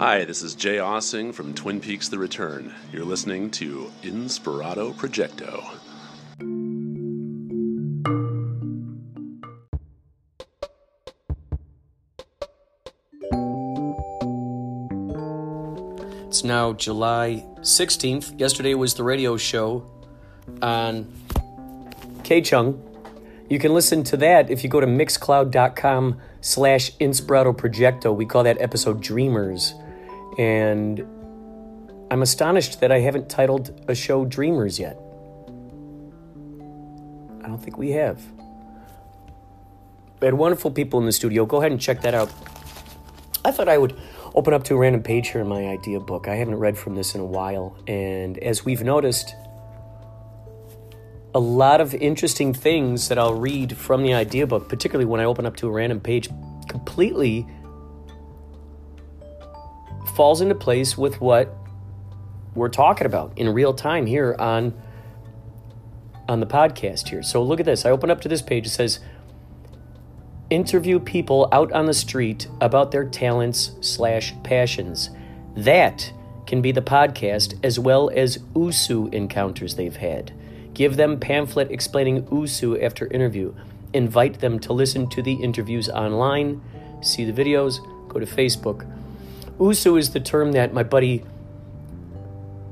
Hi, this is Jay Aaseng from Twin Peaks The Return. You're listening to Inspirato Projecto. It's now July 16th. Yesterday was the radio show on KCHUNG. You can listen to that if you go to mixcloud.com slash Inspirato Projecto. We call that episode Dreamers. And I'm astonished that I haven't titled a show Dreamers yet. I don't think we have. We had wonderful people in the studio. Go ahead and check that out. I thought I would open up to a random page here in my idea book. I haven't read from this in a while. And as we've noticed, a lot of interesting things that I'll read from the idea book, particularly when I open up to a random page, completely falls into place with what we're talking about in real time here on on the podcast here. So look at this. I open up to this page. It says interview people out on the street about their talents slash passions. That can be the podcast as well as USU encounters they've had. Give them pamphlet explaining USU after interview. Invite them to listen to the interviews online, see the videos, go to Facebook. USU is the term that my buddy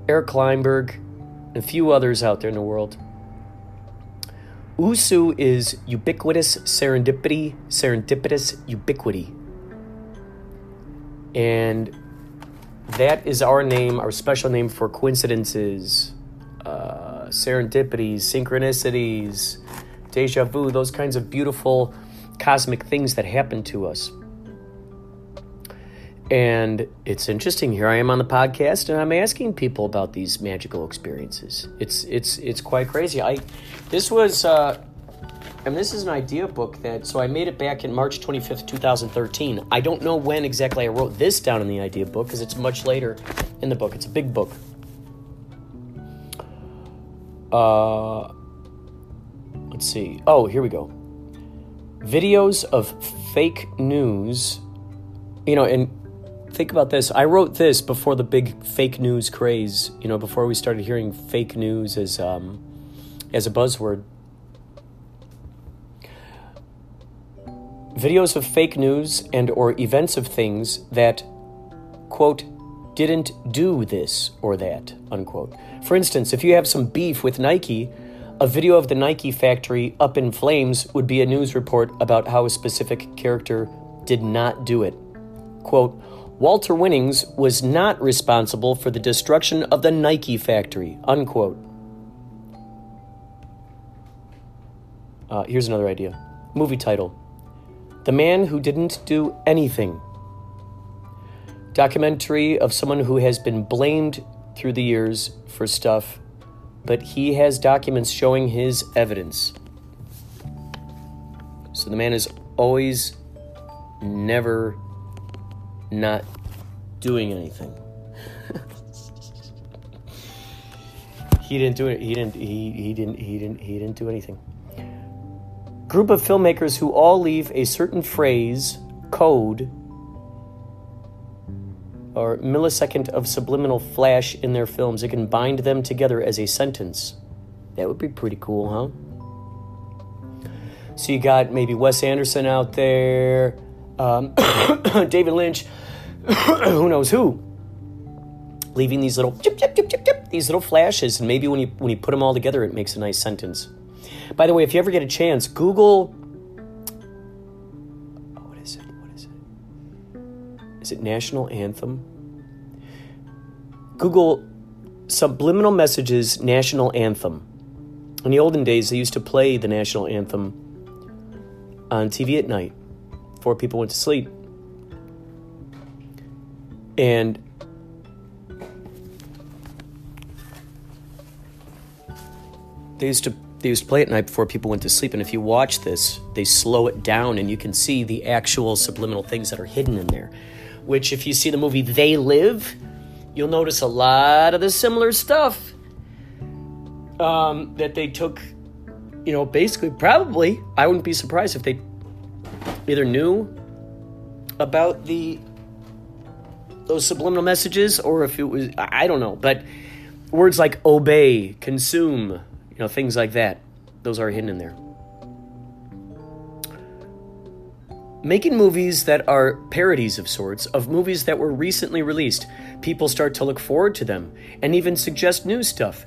Eric Kleinberg and a few others out there in the world USU is ubiquitous serendipity, serendipitous ubiquity. And that is our name, our special name for coincidences, uh, serendipities, synchronicities, deja vu, those kinds of beautiful cosmic things that happen to us. And it's interesting. Here I am on the podcast, and I'm asking people about these magical experiences. It's it's it's quite crazy. I this was uh, and this is an idea book that so I made it back in March 25th, 2013. I don't know when exactly I wrote this down in the idea book because it's much later in the book. It's a big book. Uh, let's see. Oh, here we go. Videos of fake news. You know, and think about this. I wrote this before the big fake news craze. You know, before we started hearing fake news as um, as a buzzword. Videos of fake news and or events of things that quote didn't do this or that unquote. For instance, if you have some beef with Nike, a video of the Nike factory up in flames would be a news report about how a specific character did not do it. Quote, Walter Winnings was not responsible for the destruction of the Nike factory. Unquote. Uh, here's another idea. Movie title The Man Who Didn't Do Anything. Documentary of someone who has been blamed through the years for stuff, but he has documents showing his evidence. So the man is always never not doing anything. he didn't do it. He didn't. He, he didn't. He didn't. He didn't do anything. Group of filmmakers who all leave a certain phrase, code, or millisecond of subliminal flash in their films. It can bind them together as a sentence. That would be pretty cool, huh? So you got maybe Wes Anderson out there, um, David Lynch, who knows who, leaving these little chip, chip, chip, chip, chip, these little flashes, and maybe when you when you put them all together, it makes a nice sentence. By the way, if you ever get a chance, Google. Oh, what is it? What is it? Is it national anthem? Google subliminal messages national anthem. In the olden days, they used to play the national anthem on TV at night before people went to sleep. And they used to they used to play at night before people went to sleep. And if you watch this they slow it down and you can see the actual subliminal things that are hidden in there which if you see the movie they live you'll notice a lot of the similar stuff um, that they took you know basically probably i wouldn't be surprised if they either knew about the those subliminal messages or if it was I don't know, but words like obey, consume, you know, things like that, those are hidden in there. Making movies that are parodies of sorts of movies that were recently released, people start to look forward to them and even suggest new stuff.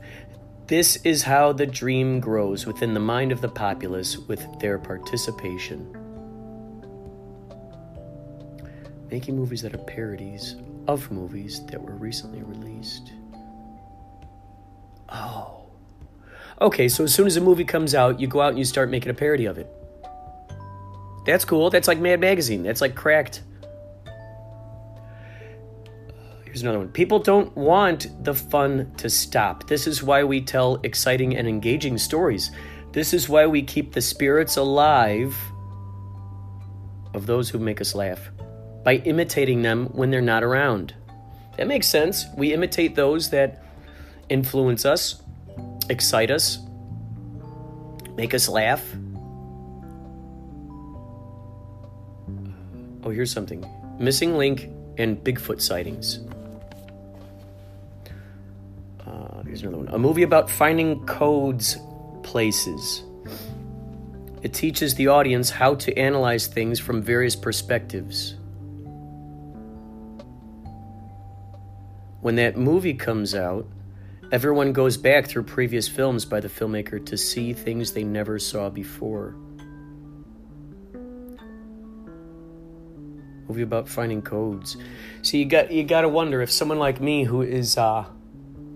This is how the dream grows within the mind of the populace with their participation. Making movies that are parodies of movies that were recently released. Oh. Okay, so as soon as a movie comes out, you go out and you start making a parody of it. That's cool. That's like Mad Magazine. That's like cracked. Here's another one. People don't want the fun to stop. This is why we tell exciting and engaging stories. This is why we keep the spirits alive of those who make us laugh by imitating them when they're not around. That makes sense. We imitate those that influence us, excite us, make us laugh. Oh, here's something Missing Link and Bigfoot sightings. Uh, here's another one. A movie about finding codes, places. It teaches the audience how to analyze things from various perspectives. When that movie comes out, everyone goes back through previous films by the filmmaker to see things they never saw before. Movie about finding codes. So you got you got to wonder if someone like me, who is uh,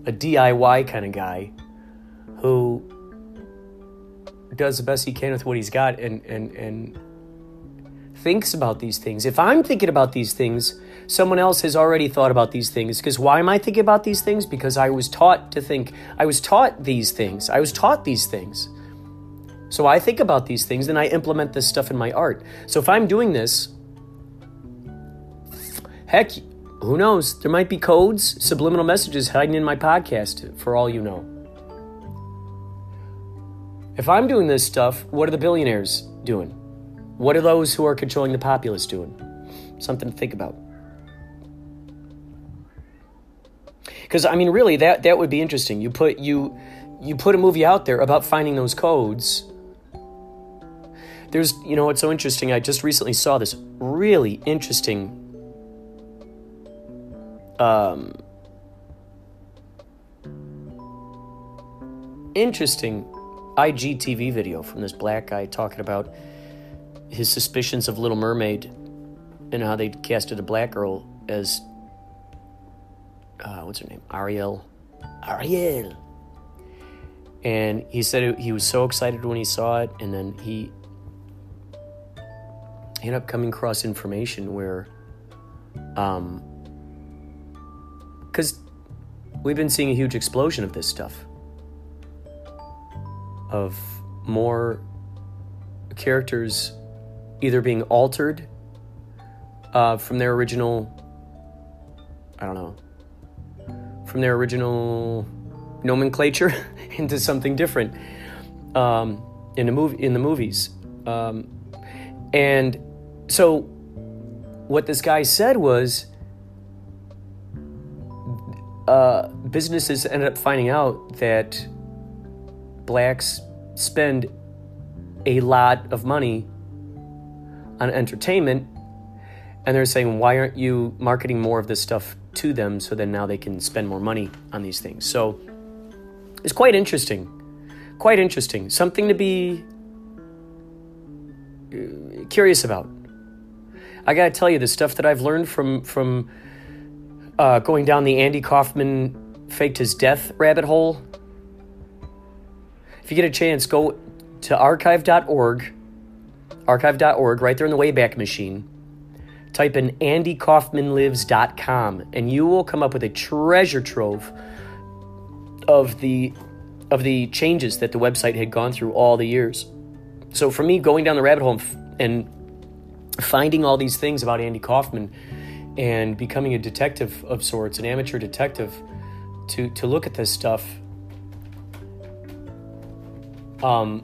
a DIY kind of guy, who does the best he can with what he's got, and and and thinks about these things. If I'm thinking about these things, someone else has already thought about these things. Because why am I thinking about these things? Because I was taught to think, I was taught these things. I was taught these things. So I think about these things, then I implement this stuff in my art. So if I'm doing this, heck, who knows? There might be codes, subliminal messages hiding in my podcast, for all you know. If I'm doing this stuff, what are the billionaires doing? What are those who are controlling the populace doing? Something to think about. Because I mean, really, that that would be interesting. You put you you put a movie out there about finding those codes. There's, you know, it's so interesting. I just recently saw this really interesting. Um, interesting IGTV video from this black guy talking about his suspicions of Little Mermaid and how they casted a black girl as uh, what's her name? Ariel. Ariel. And he said he was so excited when he saw it, and then he ended up coming across information where, um, because we've been seeing a huge explosion of this stuff, of more characters either being altered uh, from their original, I don't know, from their original nomenclature into something different um, in the movie in the movies. Um, and so, what this guy said was, uh, businesses ended up finding out that blacks spend a lot of money on entertainment And they're saying, why aren't you marketing more of this stuff to them so then now they can spend more money on these things? So it's quite interesting. Quite interesting. Something to be uh, curious about. I got to tell you, the stuff that I've learned from, from uh, going down the Andy Kaufman faked his death rabbit hole. If you get a chance, go to archive.org, archive.org, right there in the Wayback Machine type in andykaufmanlives.com and you will come up with a treasure trove of the of the changes that the website had gone through all the years. So for me going down the rabbit hole and finding all these things about Andy Kaufman and becoming a detective of sorts, an amateur detective to to look at this stuff um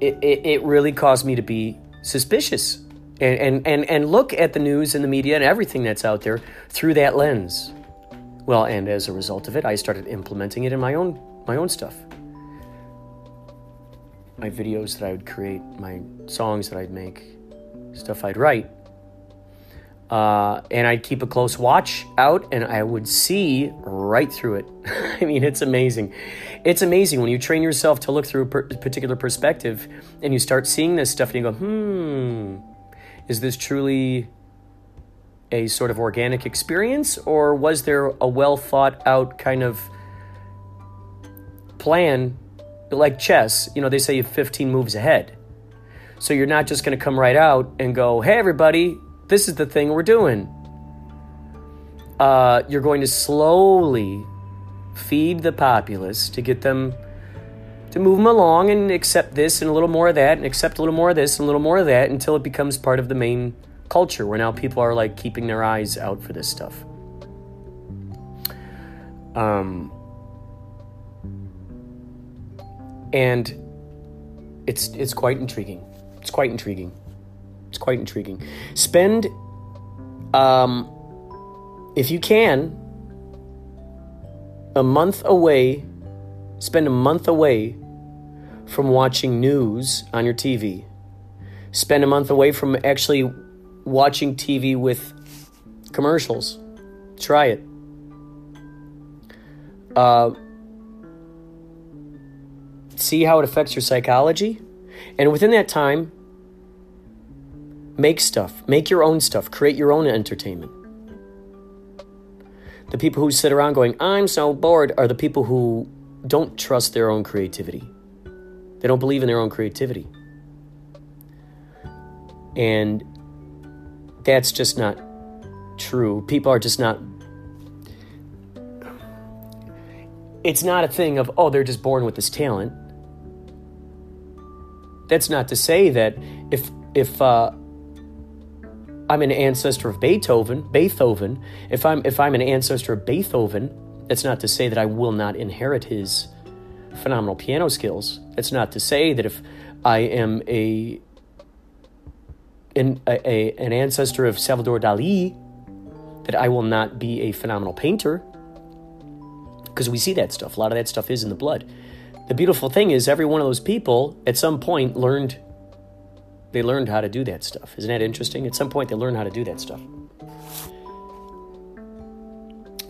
it, it, it really caused me to be suspicious and, and, and, and look at the news and the media and everything that's out there through that lens. Well, and as a result of it, I started implementing it in my own my own stuff. My videos that I would create, my songs that I'd make, stuff I'd write. Uh, and I'd keep a close watch out and I would see right through it. I mean, it's amazing. It's amazing when you train yourself to look through a per- particular perspective and you start seeing this stuff and you go, hmm, is this truly a sort of organic experience, or was there a well thought out kind of plan, like chess? You know, they say you have 15 moves ahead. So you're not just going to come right out and go, hey, everybody, this is the thing we're doing. Uh, you're going to slowly feed the populace to get them to move them along and accept this and a little more of that and accept a little more of this and a little more of that until it becomes part of the main culture where now people are like keeping their eyes out for this stuff. Um, and it's it's quite intriguing. It's quite intriguing. It's quite intriguing. Spend, um, if you can, a month away. Spend a month away from watching news on your TV. Spend a month away from actually watching TV with commercials. Try it. Uh, see how it affects your psychology. And within that time, make stuff. Make your own stuff. Create your own entertainment. The people who sit around going, I'm so bored, are the people who don't trust their own creativity. They don't believe in their own creativity. And that's just not true. People are just not. It's not a thing of, oh, they're just born with this talent. That's not to say that if, if, uh, I'm an ancestor of Beethoven, Beethoven, if I'm if I'm an ancestor of Beethoven, that's not to say that I will not inherit his phenomenal piano skills. It's not to say that if I am a an, a, an ancestor of Salvador Dali, that I will not be a phenomenal painter. Because we see that stuff. A lot of that stuff is in the blood. The beautiful thing is, every one of those people at some point learned. They learned how to do that stuff. Isn't that interesting? At some point, they learned how to do that stuff.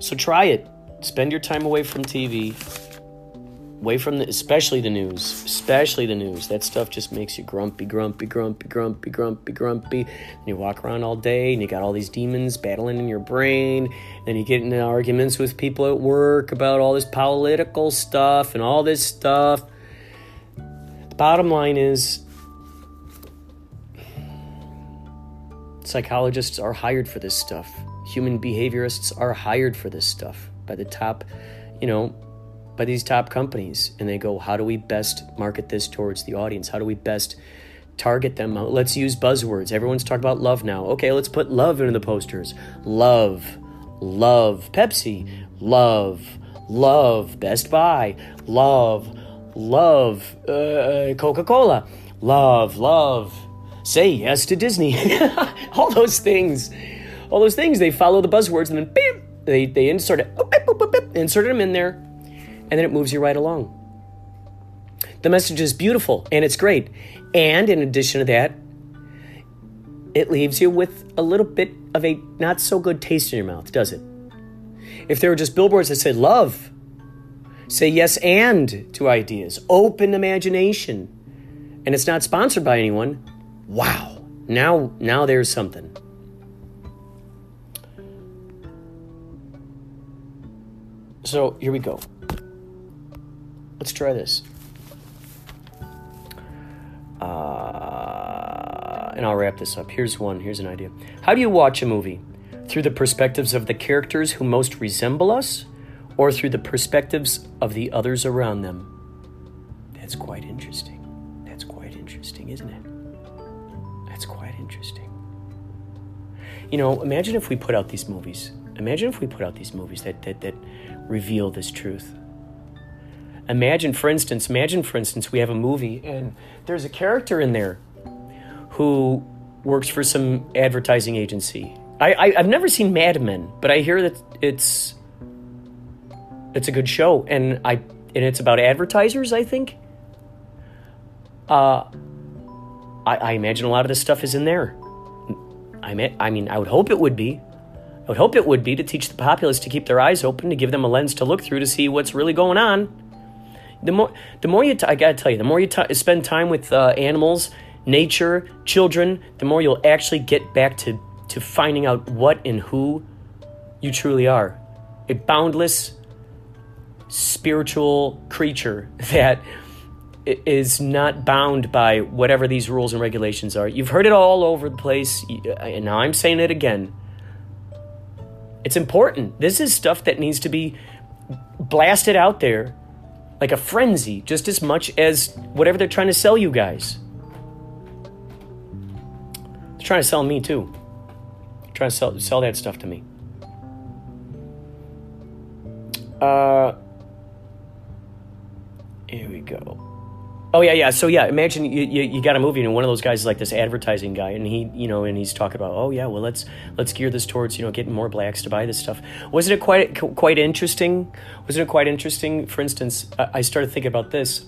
So try it. Spend your time away from TV away from the, especially the news, especially the news. That stuff just makes you grumpy, grumpy, grumpy, grumpy, grumpy, grumpy. And you walk around all day and you got all these demons battling in your brain. And you get into arguments with people at work about all this political stuff and all this stuff. The bottom line is psychologists are hired for this stuff. Human behaviorists are hired for this stuff by the top, you know, by these top companies and they go, how do we best market this towards the audience? How do we best target them? Let's use buzzwords. Everyone's talking about love now. Okay, let's put love into the posters. Love, love, Pepsi, love, love, Best Buy, love, love, uh, Coca Cola, love, love, say yes to Disney. All those things. All those things, they follow the buzzwords and then bam, they, they insert it, boop, boop, boop, insert them in there and then it moves you right along. The message is beautiful and it's great. And in addition to that, it leaves you with a little bit of a not so good taste in your mouth, does it? If there were just billboards that said love, say yes and to ideas, open imagination, and it's not sponsored by anyone, wow, now now there's something. So here we go. Let's try this. Uh, and I'll wrap this up. Here's one. Here's an idea. How do you watch a movie? Through the perspectives of the characters who most resemble us, or through the perspectives of the others around them? That's quite interesting. That's quite interesting, isn't it? That's quite interesting. You know, imagine if we put out these movies. Imagine if we put out these movies that, that, that reveal this truth. Imagine, for instance, imagine, for instance, we have a movie and there's a character in there who works for some advertising agency. I, I have never seen Mad Men, but I hear that it's it's a good show, and I and it's about advertisers. I think. Uh, I, I imagine a lot of this stuff is in there. I mean, I mean, I would hope it would be. I would hope it would be to teach the populace to keep their eyes open, to give them a lens to look through to see what's really going on. The more, the more you, t- I gotta tell you, the more you t- spend time with uh, animals, nature, children, the more you'll actually get back to to finding out what and who you truly are. A boundless spiritual creature that is not bound by whatever these rules and regulations are. You've heard it all over the place, and now I'm saying it again. It's important. This is stuff that needs to be blasted out there like a frenzy, just as much as whatever they're trying to sell you guys. They're trying to sell me too. They're trying to sell, sell that stuff to me. Uh, here we go. Oh yeah, yeah. So yeah, imagine you, you, you, got a movie and one of those guys is like this advertising guy, and he you know and he's talking about oh yeah, well let's let's gear this towards you know getting more blacks to buy this stuff. Wasn't it quite quite interesting? Wasn't it quite interesting? For instance, I started thinking about this.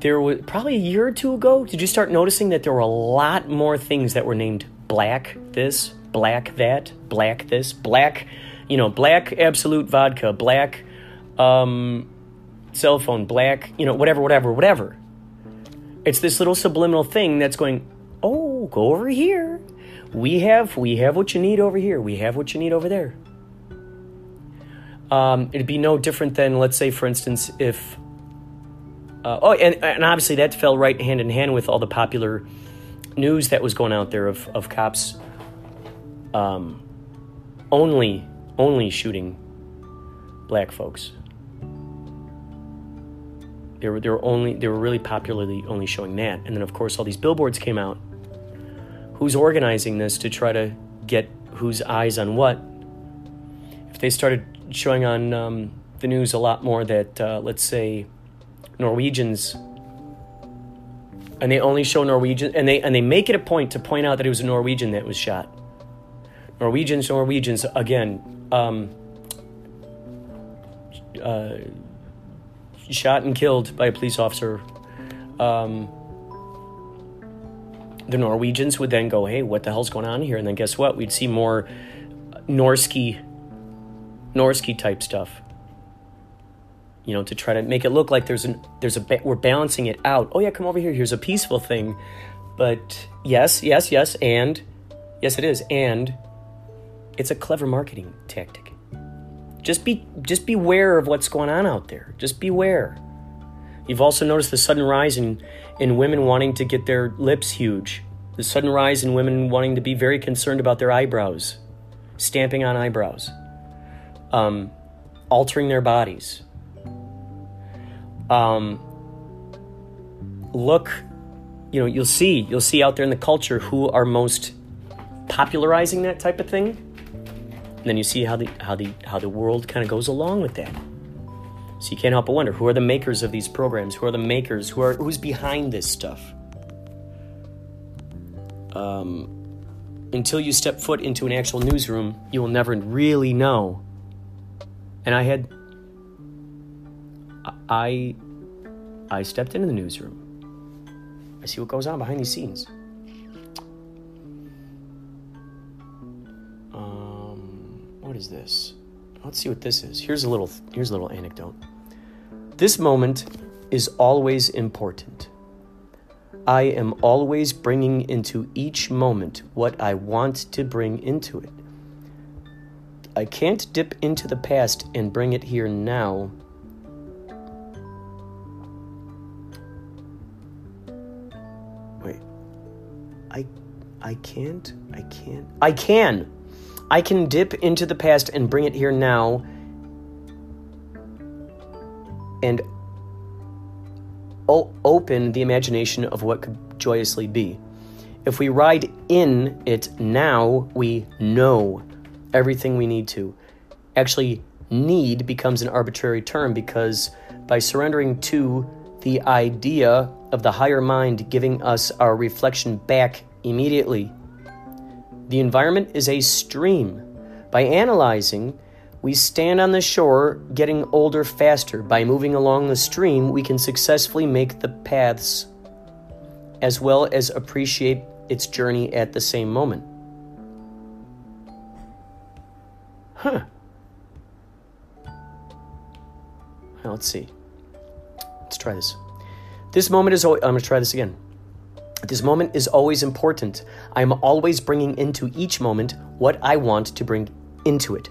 There was probably a year or two ago. Did you start noticing that there were a lot more things that were named black this, black that, black this, black, you know, black Absolut vodka, black. Um, cell phone, black, you know, whatever, whatever, whatever. It's this little subliminal thing that's going, "Oh, go over here. We have we have what you need over here. We have what you need over there." Um, it'd be no different than, let's say, for instance, if uh, oh, and, and obviously that fell right hand in hand with all the popular news that was going out there of of cops um, only only shooting black folks. They were they were only they were really popularly only showing that, and then of course all these billboards came out. Who's organizing this to try to get whose eyes on what? If they started showing on um, the news a lot more that uh, let's say Norwegians and they only show Norwegian and they and they make it a point to point out that it was a Norwegian that was shot. Norwegians, Norwegians again. Um, uh, shot and killed by a police officer. Um, the Norwegians would then go, "Hey, what the hell's going on here?" And then guess what? We'd see more Norsky, Norsky type stuff. You know, to try to make it look like there's an there's a we're balancing it out. Oh yeah, come over here. Here's a peaceful thing, but yes, yes, yes, and yes, it is, and it's a clever marketing tactic. Just be just beware of what's going on out there. Just beware. You've also noticed the sudden rise in, in women wanting to get their lips huge. The sudden rise in women wanting to be very concerned about their eyebrows, stamping on eyebrows, um, altering their bodies. Um, look, you know, you'll see, you'll see out there in the culture who are most popularizing that type of thing and then you see how the how the how the world kind of goes along with that. So you can't help but wonder who are the makers of these programs? Who are the makers? Who are who's behind this stuff? Um, until you step foot into an actual newsroom, you will never really know. And I had I I stepped into the newsroom. I see what goes on behind these scenes. What is this? Let's see what this is. Here's a little here's a little anecdote. This moment is always important. I am always bringing into each moment what I want to bring into it. I can't dip into the past and bring it here now. Wait. I I can't. I can't. I can. I can dip into the past and bring it here now. And o- open the imagination of what could joyously be. If we ride in it now, we know everything we need to. Actually, need becomes an arbitrary term because by surrendering to the idea of the higher mind giving us our reflection back immediately, the environment is a stream. By analyzing, we stand on the shore, getting older faster. By moving along the stream, we can successfully make the paths as well as appreciate its journey at the same moment. Huh. Now, let's see. Let's try this. This moment is. I'm going to try this again. This moment is always important. I am always bringing into each moment what I want to bring into it.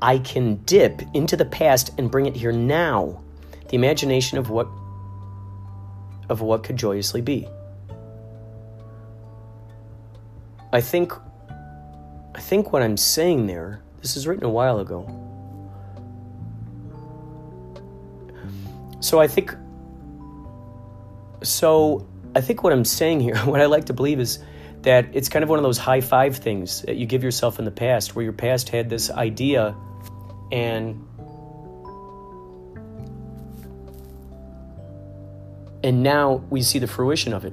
I can dip into the past and bring it here now. The imagination of what of what could joyously be. I think I think what I'm saying there, this is written a while ago. So I think so I think what I'm saying here, what I like to believe is that it's kind of one of those high five things that you give yourself in the past, where your past had this idea and and now we see the fruition of it.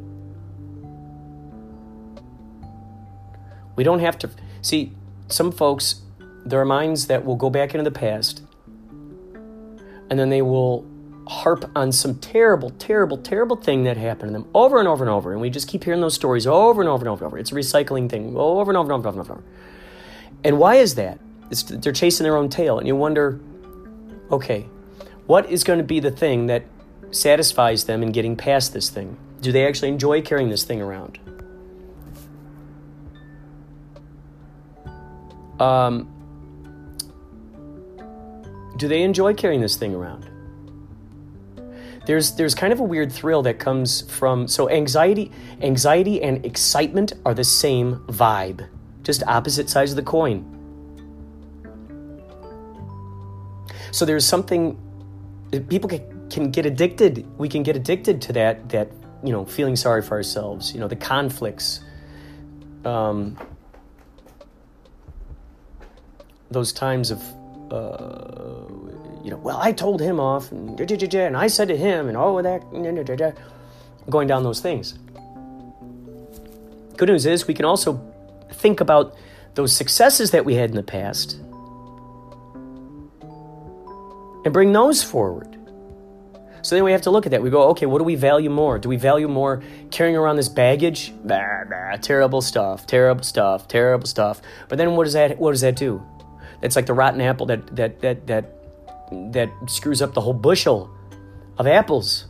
We don't have to see some folks, there are minds that will go back into the past and then they will harp on some terrible, terrible, terrible thing that happened to them over and over and over. And we just keep hearing those stories over and over and over and over. It's a recycling thing over and over and over and over and over. And why is that? It's, they're chasing their own tail. And you wonder, okay, what is going to be the thing that satisfies them in getting past this thing? Do they actually enjoy carrying this thing around? Um, do they enjoy carrying this thing around? There's there's kind of a weird thrill that comes from so anxiety anxiety and excitement are the same vibe just opposite sides of the coin. So there's something people can, can get addicted we can get addicted to that that you know feeling sorry for ourselves you know the conflicts um, those times of uh, you know, well, I told him off, and, and I said to him, and all of that, going down those things. Good news is we can also think about those successes that we had in the past and bring those forward. So then we have to look at that. We go, okay, what do we value more? Do we value more carrying around this baggage? Bah, bah, terrible stuff, terrible stuff, terrible stuff. But then what does that what does that do? It's like the rotten apple that that that that that screws up the whole bushel of apples.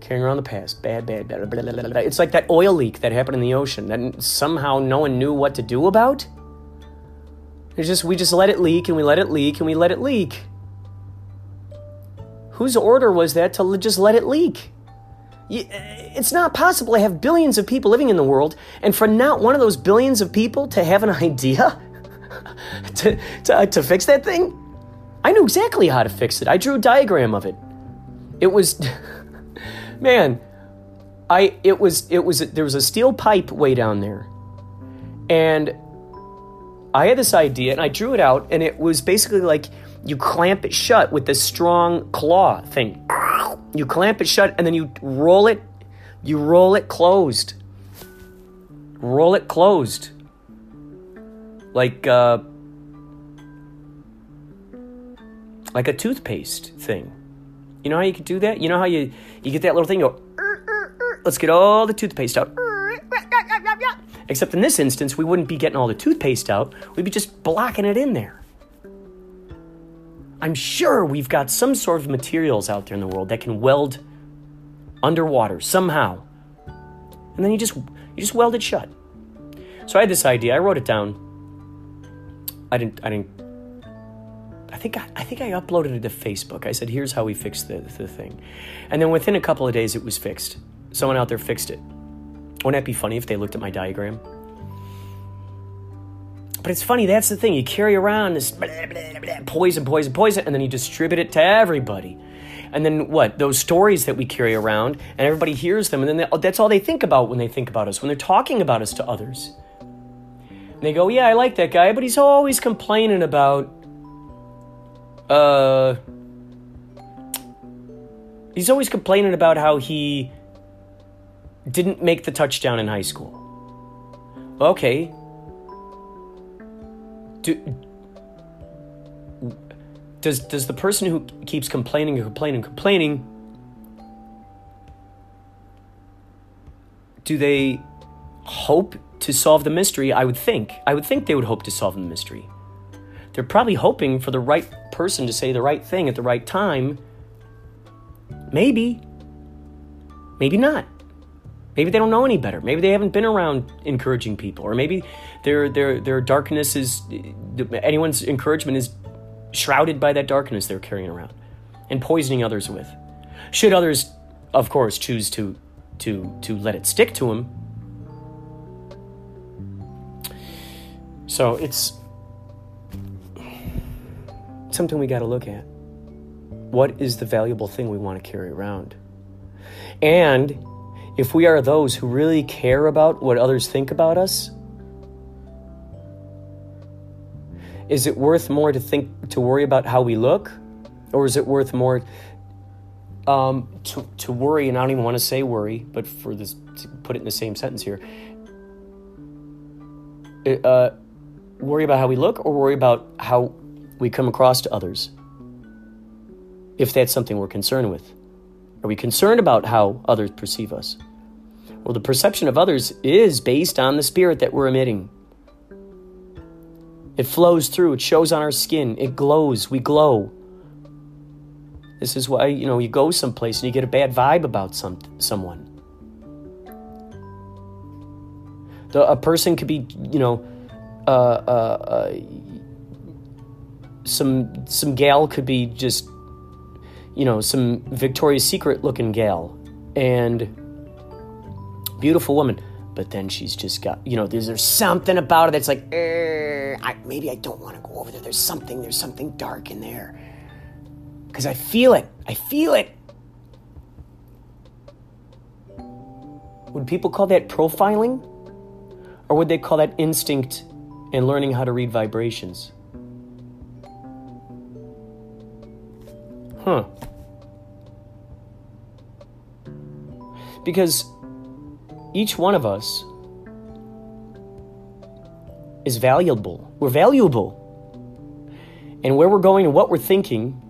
Carrying around the past, bad, bad, bad. Blah, blah, blah, it's like that oil leak that happened in the ocean that somehow no one knew what to do about. It's just we just let it leak and we let it leak and we let it leak. Whose order was that to just let it leak? Eh, it's not possible to have billions of people living in the world and for not one of those billions of people to have an idea to, to, uh, to fix that thing? I knew exactly how to fix it. I drew a diagram of it. It was, man, I it was it was there was a steel pipe way down there, and I had this idea and I drew it out, and it was basically like you clamp it shut with this strong claw thing. You clamp it shut, and then you roll it. You roll it closed. Roll it closed like uh, like a toothpaste thing. You know how you could do that? You know how you you get that little thing? You go, let's get all the toothpaste out, Except in this instance, we wouldn't be getting all the toothpaste out, we'd be just blocking it in there. I'm sure we've got some sort of materials out there in the world that can weld underwater somehow. And then you just you just weld it shut. So I had this idea. I wrote it down. I didn't I didn't I think I, I think I uploaded it to Facebook. I said, "Here's how we fix the, the thing," and then within a couple of days, it was fixed. Someone out there fixed it. Wouldn't that be funny if they looked at my diagram? But it's funny, that's the thing. You carry around this blah, blah, blah, poison, poison, poison, and then you distribute it to everybody. And then what? Those stories that we carry around, and everybody hears them, and then they, that's all they think about when they think about us, when they're talking about us to others. They go, Yeah, I like that guy, but he's always complaining about. Uh. He's always complaining about how he didn't make the touchdown in high school. Okay, do, does does the person who keeps complaining and complaining and complaining do they hope to solve the mystery i would think i would think they would hope to solve the mystery they're probably hoping for the right person to say the right thing at the right time maybe maybe not Maybe they don't know any better. Maybe they haven't been around encouraging people, or maybe their their their darkness is anyone's encouragement is shrouded by that darkness they're carrying around and poisoning others with. Should others, of course, choose to to to let it stick to them. So it's something we got to look at. What is the valuable thing we want to carry around? And if we are those who really care about what others think about us, is it worth more to think to worry about how we look, or is it worth more um, to to worry? And I don't even want to say worry, but for this, to put it in the same sentence here, uh, worry about how we look, or worry about how we come across to others. If that's something we're concerned with. Are we concerned about how others perceive us? Well, the perception of others is based on the spirit that we're emitting. It flows through, it shows on our skin, it glows, we glow. This is why, you know, you go someplace and you get a bad vibe about some, someone. The, a person could be, you know, uh, uh, uh, some some gal could be just you know, some Victoria's Secret looking gal and beautiful woman. But then she's just got, you know, there's, there's something about her that's like, I, maybe I don't want to go over there. There's something, there's something dark in there. Because I feel it. I feel it. Would people call that profiling? Or would they call that instinct and learning how to read vibrations? Huh. Because each one of us is valuable. We're valuable. And where we're going and what we're thinking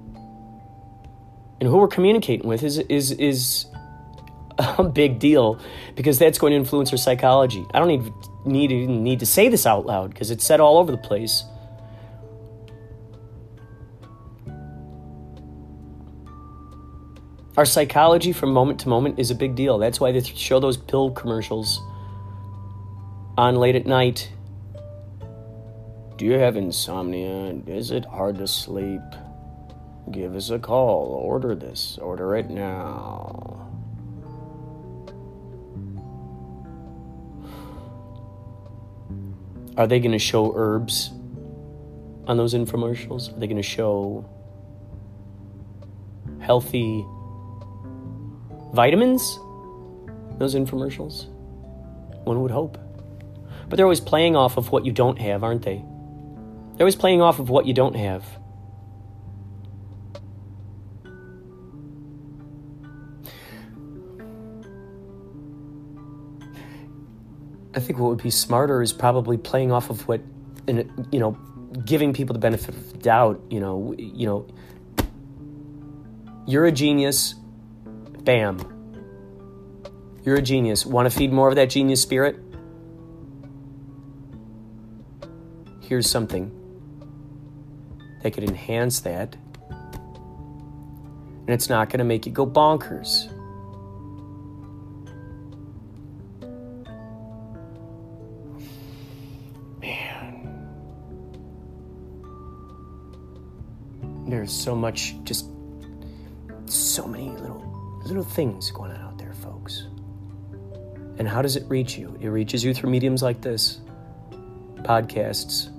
and who we're communicating with is is is a big deal because that's going to influence our psychology. I don't need need need to say this out loud because it's said all over the place. Our psychology from moment to moment is a big deal. That's why they show those pill commercials on late at night. Do you have insomnia? Is it hard to sleep? Give us a call. Order this. Order it now. Are they going to show herbs on those infomercials? Are they going to show healthy vitamins, those infomercials? One would hope. But they're always playing off of what you don't have, aren't they? They're always playing off of what you don't have. I think what would be smarter is probably playing off of what, and you know, giving people the benefit of the doubt. You know, you know, you're a genius. Bam. You're a genius. Want to feed more of that genius spirit? here's something that could enhance that. And it's not going to make you go bonkers. There's so much, just so many little little things going on out there, folks. And how does it reach you? It reaches you through mediums like this podcasts,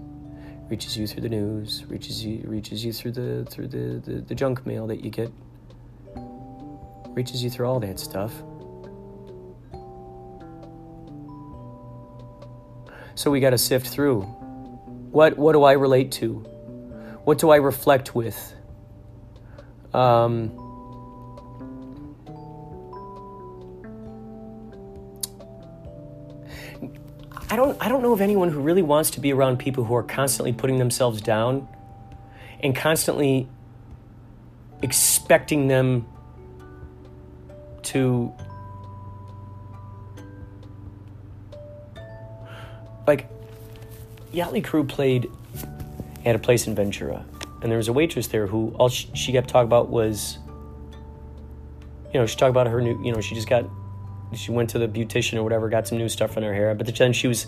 reaches you through the news, reaches you reaches you through the through the, the, the junk mail that you get, reaches you through all that stuff. So we got to sift through. What what do I relate to? What do I reflect with? Um, I don't I don't know of anyone who really wants to be around people who are constantly putting themselves down and constantly expecting them to like Yachtly Crew played at a place in Ventura and there was a waitress there who all she, she kept talking about was you know she talked about her new you know she just got she went to the beautician or whatever, got some new stuff in her hair. But then she was,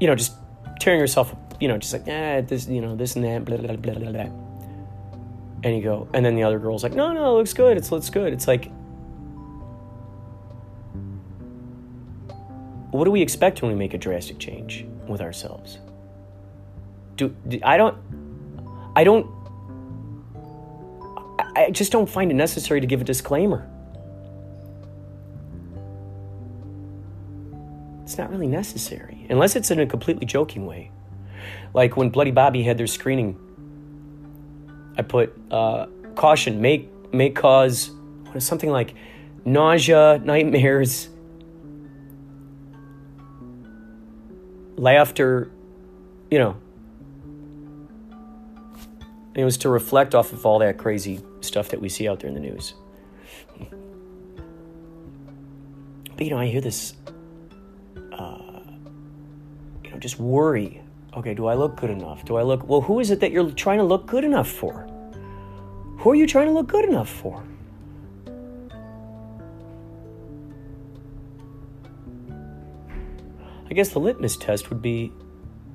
you know, just tearing herself, you know, just like, ah, this, you know, this and that, blah, blah, blah, blah, blah. And you go, and then the other girl's like, no, no, it looks good. It's looks good. It's like, what do we expect when we make a drastic change with ourselves? Do, do I don't, I don't, I just don't find it necessary to give a disclaimer. it's not really necessary unless it's in a completely joking way. Like when Bloody Bobby had their screening, I put uh, caution may may cause something like nausea, nightmares, laughter, you know. It was to reflect off of all that crazy stuff that we see out there in the news. But you know, I hear this uh, you know, just worry. Okay, do I look good enough? Do I look well? Who is it that you're trying to look good enough for? Who are you trying to look good enough for? I guess the litmus test would be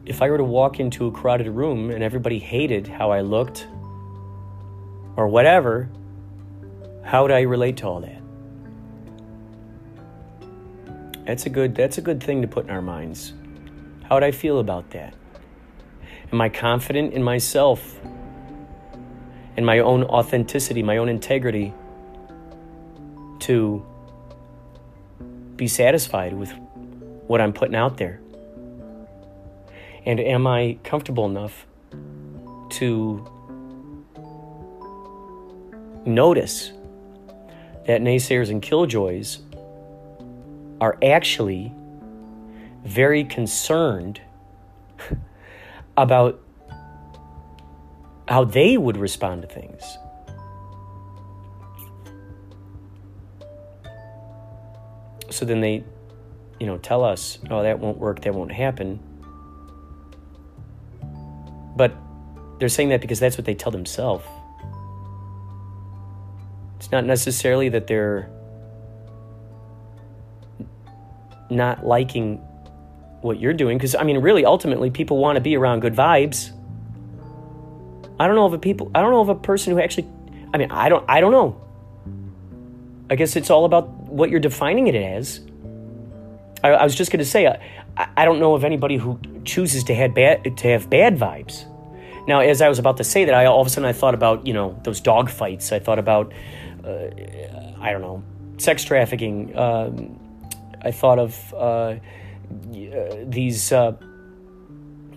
if I were to walk into a crowded room and everybody hated how I looked or whatever, how would I relate to all that? That's a good that's a good thing to put in our minds. How would I feel about that? Am I confident in myself, in my own authenticity, my own integrity to be satisfied with what I'm putting out there? And am I comfortable enough to notice that naysayers and killjoys are actually very concerned about how they would respond to things. So then they, you know, tell us, oh, that won't work, that won't happen. They're saying that because that's what they tell themselves. It's not necessarily that they're not liking what you're doing because I mean, really, ultimately, people want to be around good vibes. I don't know if a people. I don't know if a person who actually. I mean, I don't. I don't know. I guess it's all about what you're defining it as. I, I was just going to say, I, I don't know of anybody who chooses to have bad to have bad vibes. Now, as I was about to say that, I all of a sudden I thought about you know those dog fights. I thought about uh, I don't know sex trafficking. Um, I thought of. Uh, uh, these uh,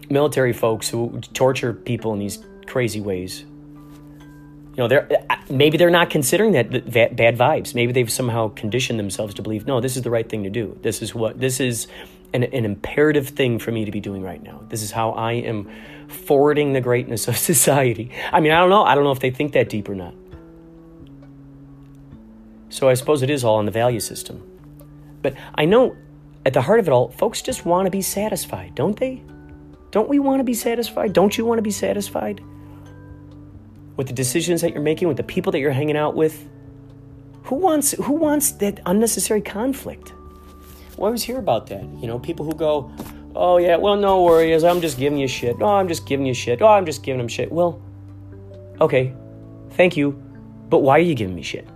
military folks who torture people in these crazy ways. You know, they're uh, maybe they're not considering that, that bad vibes. Maybe they've somehow conditioned themselves to believe, no, this is the right thing to do. This is what this is an, an imperative thing for me to be doing right now. This is how I am forwarding the greatness of society. I mean, I don't know. I don't know if they think that deep or not. So I suppose it is all in the value system. But I know at the heart of it all, folks just want to be satisfied, don't they? Don't we want to be satisfied? Don't you want to be satisfied? With the decisions that you're making, with the people that you're hanging out with? Who wants who wants that unnecessary conflict? We always hear about that. You know, people who go, Oh yeah, well no worries, I'm just giving you shit. Oh, I'm just giving you shit. Oh, I'm just giving them shit. Well, okay, thank you. But why are you giving me shit?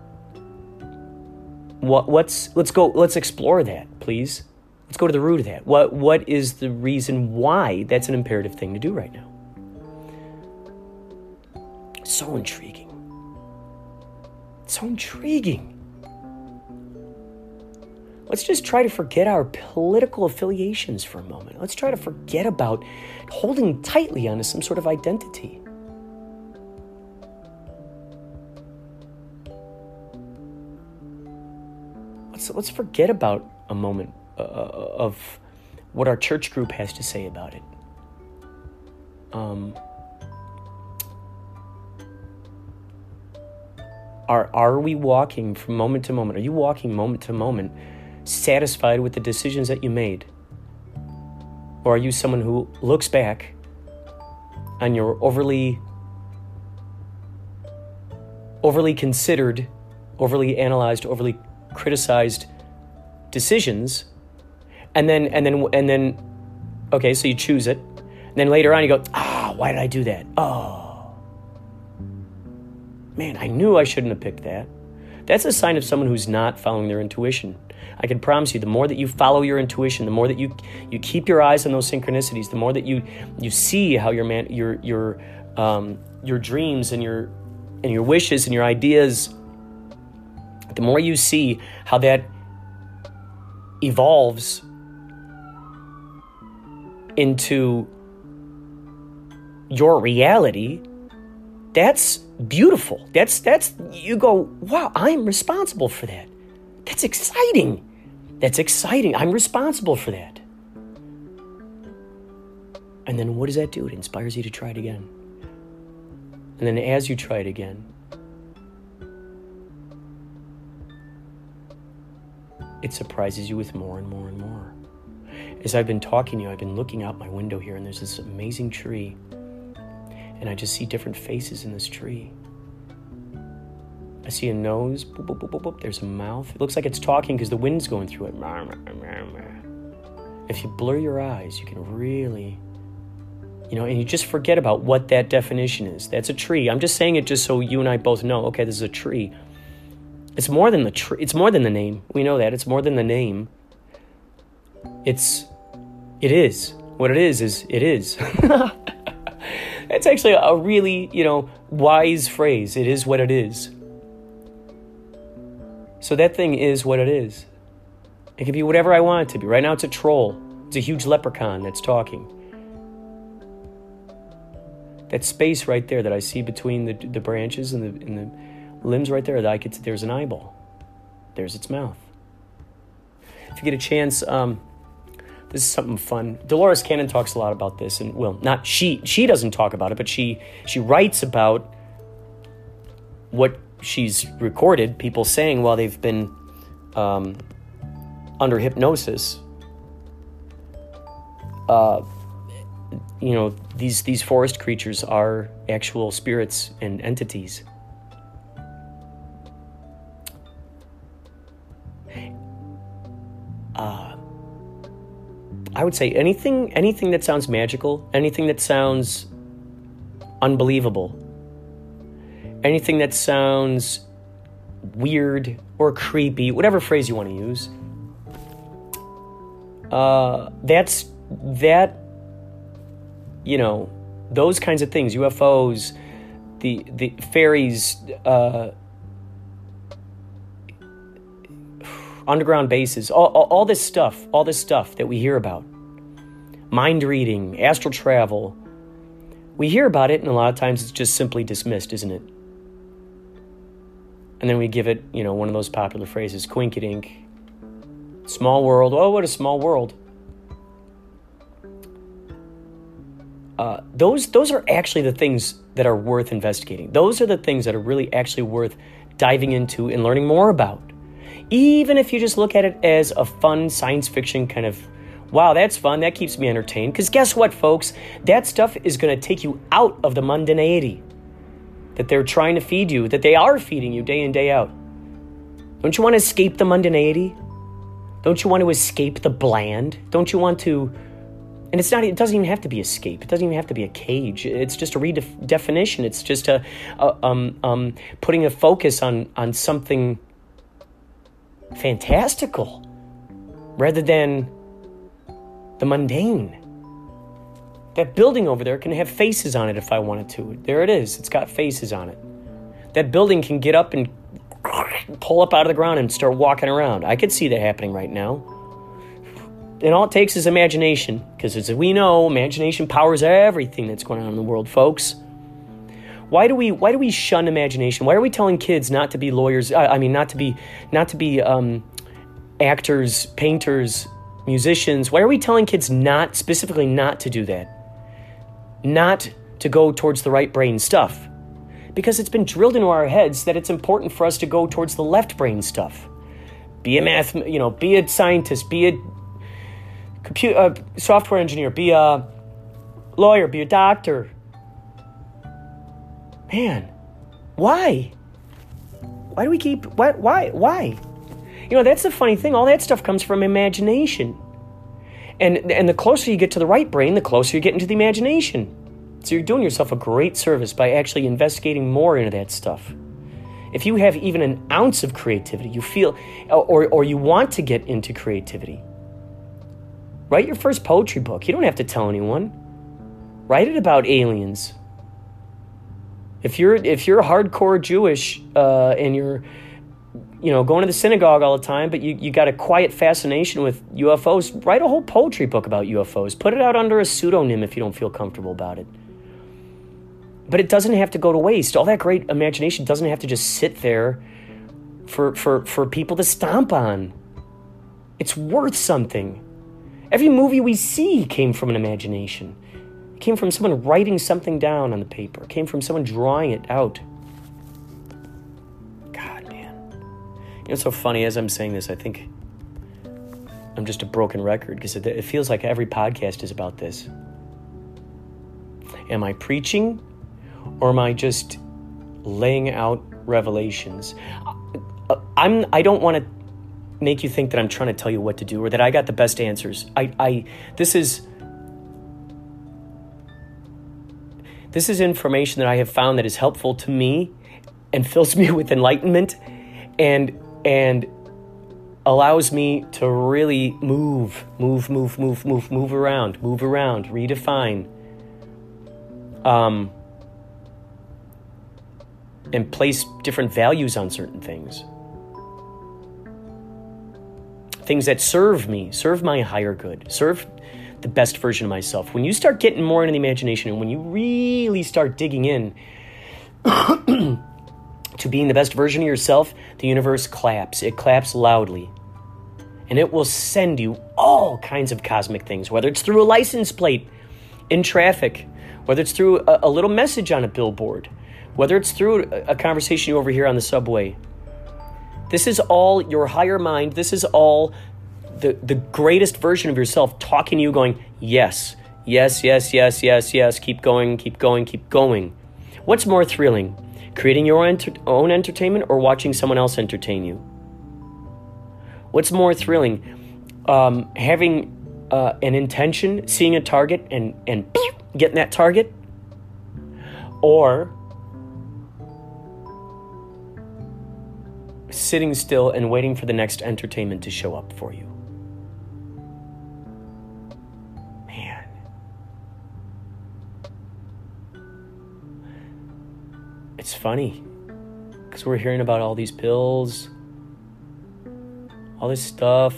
What what's let's go let's explore that, please. Let's go to the root of that. What what is the reason why that's an imperative thing to do right now? So intriguing. So intriguing. Let's just try to forget our political affiliations for a moment. Let's try to forget about holding tightly onto some sort of identity. Let's, let's forget about a moment uh, of what our church group has to say about it. Um, are, are we walking from moment to moment? Are you walking moment to moment satisfied with the decisions that you made? Or are you someone who looks back on your overly overly considered, overly analyzed, overly criticized decisions? And then and then and then okay so you choose it. And then later on you go ah why did i do that? Oh. Man i knew i shouldn't have picked that. That's a sign of someone who's not following their intuition i can promise you the more that you follow your intuition the more that you you keep your eyes on those synchronicities the more that you you see how your man your your um, your dreams and your and your wishes and your ideas the more you see how that evolves into your reality, that's beautiful. That's that's you go, wow, I'm responsible for that. That's exciting. That's exciting. I'm responsible for that. And then what does that do? It inspires you to try it again. And then as you try it again, it surprises you with more and more and more. As I've been talking to you, I've been looking out my window here, and there's this amazing tree. And I just see different faces in this tree. I see a nose, boop, boop, boop, there's a mouth. It looks like it's talking because the wind's going through it. If you blur your eyes, you can really, you know, and you just forget about what that definition is. That's a tree. I'm just saying it just so you and I both know, okay, this is a tree. It's more than the tree. It's more than the name. We know that. It's more than the name. It's it is. What it is is it is. It's actually a really, you know, wise phrase. It is what it is. So that thing is what it is. It can be whatever I want it to be. Right now it's a troll. It's a huge leprechaun that's talking. That space right there that I see between the, the branches and the, and the limbs right there, that I could, there's an eyeball. There's its mouth. If you get a chance, um, this is something fun. Dolores Cannon talks a lot about this, and well, not she. She doesn't talk about it, but she she writes about what she's recorded. People saying while they've been um, under hypnosis. Uh, you know these these forest creatures are actual spirits and entities. Uh, I would say anything anything that sounds magical, anything that sounds unbelievable, anything that sounds weird or creepy, whatever phrase you want to use. Uh, that's that. You know, those kinds of things, UFOs, the the fairies, uh, underground bases, all, all, all this stuff, all this stuff that we hear about. Mind reading, astral travel. We hear about it, and a lot of times it's just simply dismissed, isn't it? And then we give it, you know, one of those popular phrases, quinkydink. Small world. Oh, what a small world. Uh, those those are actually the things that are worth investigating. Those are the things that are really actually worth diving into and learning more about even if you just look at it as a fun science fiction kind of Wow, that's fun. That keeps me entertained. Because guess what, folks? That stuff is going to take you out of the mundanity that they're trying to feed you, that they are feeding you day in, day out. Don't you want to escape the mundanity? Don't you want to escape the bland? Don't you want to and it's not it doesn't even have to be escape it doesn't even have to be a cage it's just a redefinition it's just a, a um, um, putting a focus on on something fantastical rather than the mundane that building over there can have faces on it if i wanted to there it is it's got faces on it that building can get up and pull up out of the ground and start walking around i could see that happening right now and all it takes is imagination, because as we know, imagination powers everything that's going on in the world, folks. Why do we why do we shun imagination? Why are we telling kids not to be lawyers? I, I mean, not to be not to be um, actors, painters, musicians. Why are we telling kids not specifically not to do that? Not to go towards the right brain stuff, because it's been drilled into our heads that it's important for us to go towards the left brain stuff. Be a math, you know, be a scientist, be a computer uh, software engineer, be a lawyer, be a doctor. Man, why? Why do we keep why why why? You know, that's the funny thing. All that stuff comes from imagination. And and the closer you get to the right brain, the closer you get into the imagination. So you're doing yourself a great service by actually investigating more into that stuff. If you have even an ounce of creativity, you feel or or you want to get into creativity, Write your first poetry book. You don't have to tell anyone. Write it about aliens. If you're if you're hardcore Jewish uh, and you're you know going to the synagogue all the time, but you, you got a quiet fascination with UFOs, write a whole poetry book about UFOs. Put it out under a pseudonym if you don't feel comfortable about it. But it doesn't have to go to waste. All that great imagination doesn't have to just sit there for for, for people to stomp on. It's worth something. Every movie we see came from an imagination. It came from someone writing something down on the paper. It came from someone drawing it out. You know, it's so funny as I'm saying this, I think I'm just a broken record because it, it feels like every podcast is about this. Am I preaching or am I just laying out revelations? Uh, I'm I don't want to make you think that I'm trying to tell you what to do or that I got the best answers. I, I this is this is information that I have found that is helpful to me and fills me with enlightenment and and allows me to really move, move, move, move, move, move around, move around, redefine. Um, and place different values on certain things things that serve me, serve my higher good, serve the best version of myself. When you start getting more into the imagination and when you really start digging in to being the best version of yourself, the universe claps. It claps loudly. And it will send you all kinds of cosmic things, whether it's through a license plate in traffic, whether it's through a, a little message on a billboard, whether it's through a, a conversation you overhear on the subway, this is all your higher mind. This is all the, the greatest version of yourself talking to you, going, Yes, yes, yes, yes, yes, yes, keep going, keep going, keep going. What's more thrilling, creating your own, entertainment or watching someone else entertain you? What's more thrilling, um, having uh, an intention, seeing a target and, and getting that target? Or sitting still and waiting for the next entertainment to show up for you. It's funny because we're hearing about all these pills, all this stuff.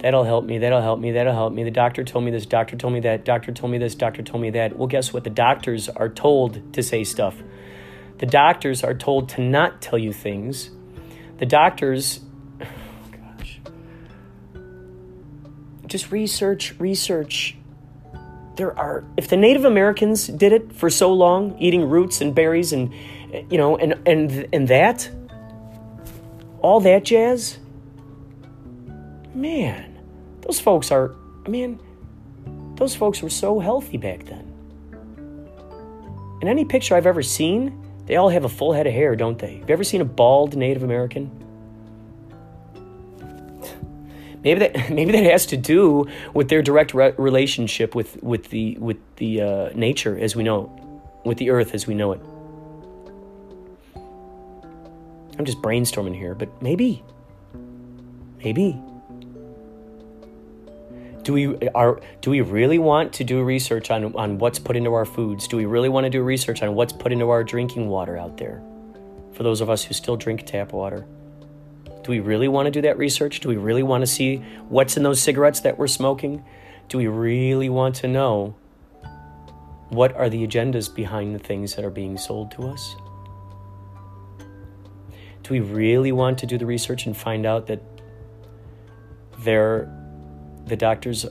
That'll help me, that'll help me, that'll help me. The doctor told me this, doctor told me that, doctor told me this, doctor told me that. Well, guess what? The doctors are told to say stuff the doctors are told to not tell you things. The doctors, oh gosh, just research, research. There are, if the Native Americans did it for so long, eating roots and berries and, you know, and, and, and that, all that jazz, man, Those folks are, man, those folks were so healthy back then. In any picture I've ever seen, they all have a full head of hair, don't they? Have you ever seen a bald Native American? Maybe that maybe that has to do with their direct re- relationship with with the with the uh, nature as we know it, with the earth as we know it. I'm just brainstorming here, but maybe, maybe. Do we are do we really want to do research on on what's put into our foods? Do we really want to do research on what's put into our drinking water out there? For those of us who still drink tap water. Do we really want to do that research? Do we really want to see what's in those cigarettes that we're smoking? Do we really want to know what are the agendas behind the things that are being sold to us? Do we really want to do the research and find out that they're, the doctors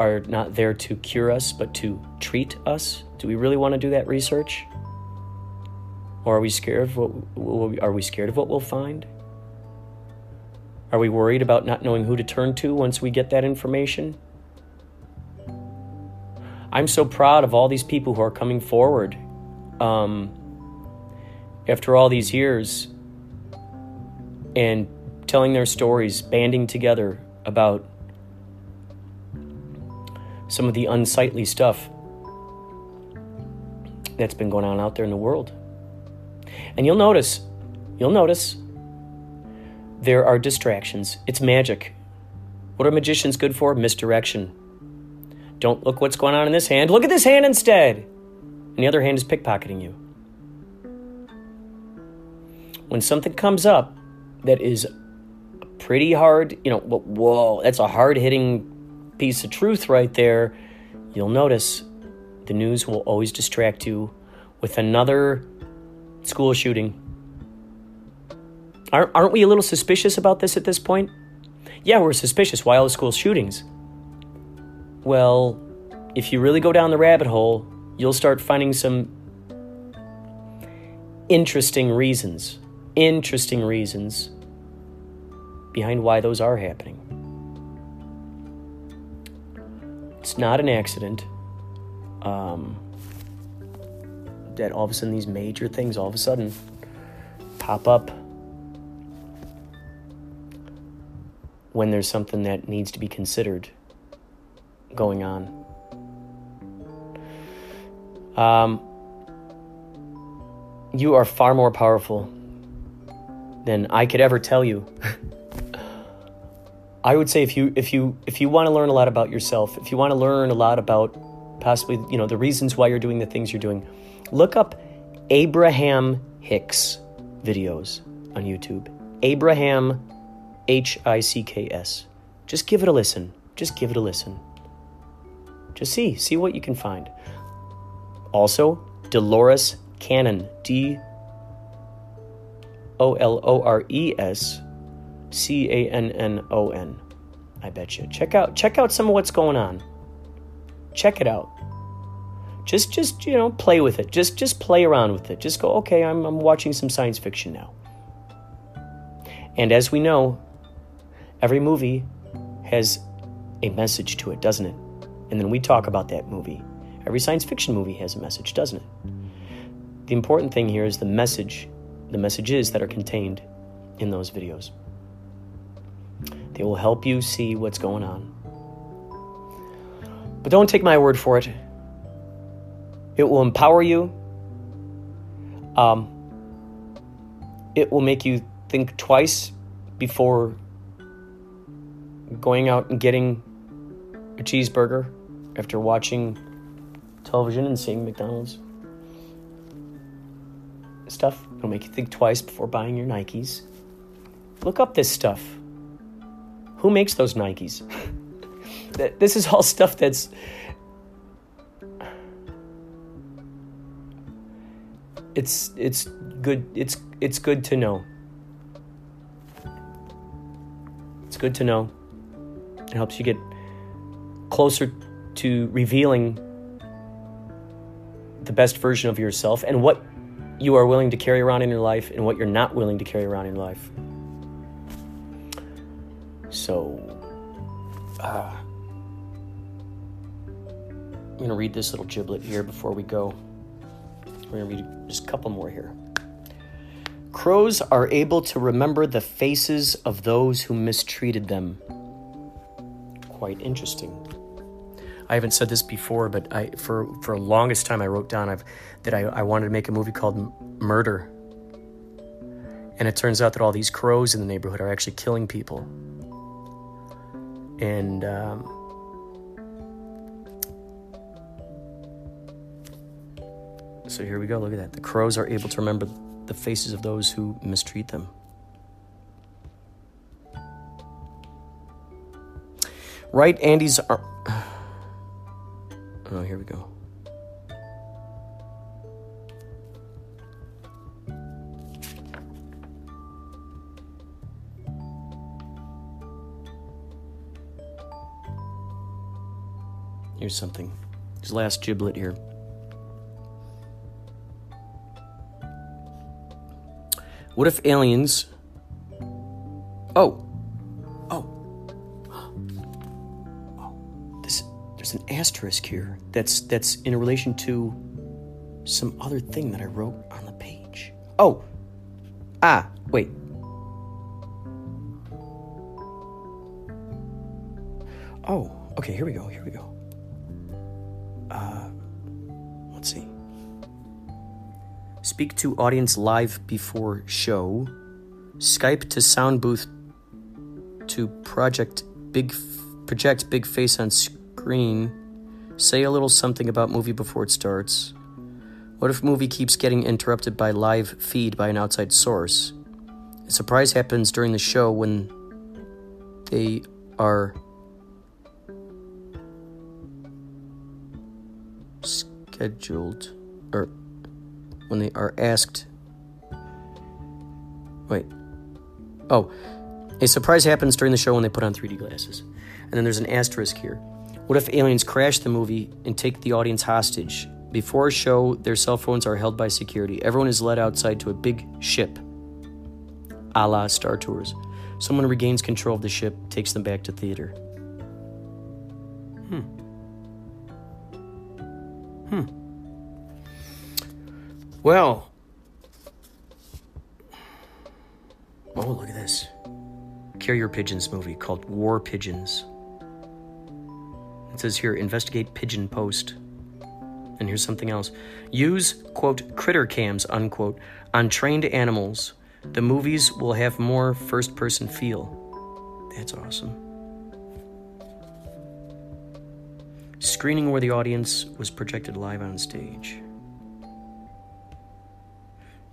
are not there to cure us, but to treat us? Do we really want to do that research? Or are we scared of what, are we scared of what we'll find? Are we worried about not knowing who to turn to once we get that information? I'm so proud of all these people who are coming forward um, after all these years and telling their stories, banding together about some of the unsightly stuff that's been going on out there in the world. And you'll notice, you'll notice there are distractions. It's magic. What are magicians good for? Misdirection. Don't look what's going on in this hand. Look at this hand instead. And the other hand is pickpocketing you. When something comes up that is pretty hard, you know, whoa, that's a hard hitting piece of truth right there, you'll notice the news will always distract you with another school shooting Aren't, aren't we a little suspicious about this at this point? Yeah, we're suspicious. Why all the school shootings? Well, if you really go down the rabbit hole, you'll start finding some interesting reasons. Interesting reasons behind why those are happening. It's not an accident um, that all of a sudden these major things all of a sudden pop up when there's something that needs to be considered going on. Um, you are far more powerful than I could ever tell you. I would say if you if you if you want to learn a lot about yourself, if you want to learn a lot about possibly you know the reasons why you're doing the things you're doing, look up Abraham Hicks videos on YouTube. Abraham H I C K S. Just give it a listen. Just give it a listen. Just see, see what you can find. Also, Dolores Cannon, D O L O R E S C A N N O N. I bet you. Check out check out some of what's going on. Check it out. Just just, you know, play with it. Just just play around with it. Just go, okay, I'm I'm watching some science fiction now. And as we know, Every movie has a message to it, doesn't it? And then we talk about that movie. Every science fiction movie has a message, doesn't it? The important thing here is the message, the messages that are contained in those videos. They will help you see what's going on. But don't take my word for it. It will empower you. Um, it will make you think twice before going out and getting a cheeseburger after watching television and seeing McDonald's stuff. It'll make you think twice before buying your Nikes. Look up this stuff. Who makes those Nikes? this is all stuff that's it's it's good it's it's good to know. It's good to know. It helps you get closer to revealing the best version of yourself and what you are willing to carry around in your life and what you're not willing to carry around in life. So, Uh, I'm going to read this little giblet here before we go. We're going to read just a couple more here. Crows are able to remember the faces of those who mistreated them. Quite interesting. I haven't said this before, but I for for the longest time I wrote down I've, that I, I wanted to make a movie called Murder. And it turns out that all these crows in the neighborhood are actually killing people. And um, so here we go. Look at that. The crows are able to remember the faces of those who mistreat them. Right, Andy's. Ar- oh, here we go. Here's something. His last giblet here. What if aliens. Oh. An asterisk here that's that's in relation to some other thing that I wrote on the page. Oh. Ah, wait. Oh, okay, here we go, here we go. Uh, let's see. Speak to audience live before show. Skype to sound booth to project big project big face on screen. Say a little something about movie before it starts. What if movie keeps getting interrupted by live feed by an outside source? A surprise happens during the show when they are scheduled or when they are asked wait oh a surprise happens during the show when they put on 3d glasses and then there's an asterisk here what if aliens crash the movie and take the audience hostage before a show their cell phones are held by security everyone is led outside to a big ship a la star tours someone regains control of the ship takes them back to theater hmm Hmm. Well. Oh, look at this. Carrier Pigeons movie called War Pigeons. It says here investigate pigeon post. And here's something else. Use, quote, critter cams, unquote, on trained animals. The movies will have more first person feel. That's awesome. Screening where the audience was projected live on stage.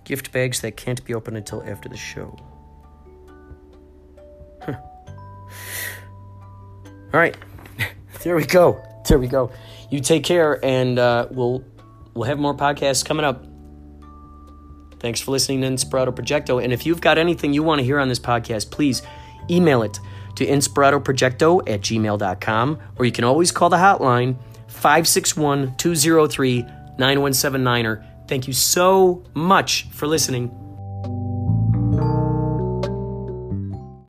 Gift bags that can't be opened until after the show. All right, there we go. There we go. You take care, and uh, we'll we'll have more podcasts coming up. Thanks for listening to Inspirato Projecto. And if you've got anything you want to hear on this podcast, please email it to inspiratoprojecto at gmail.com, or you can always call the hotline 561 203 9179. Thank you so much for listening.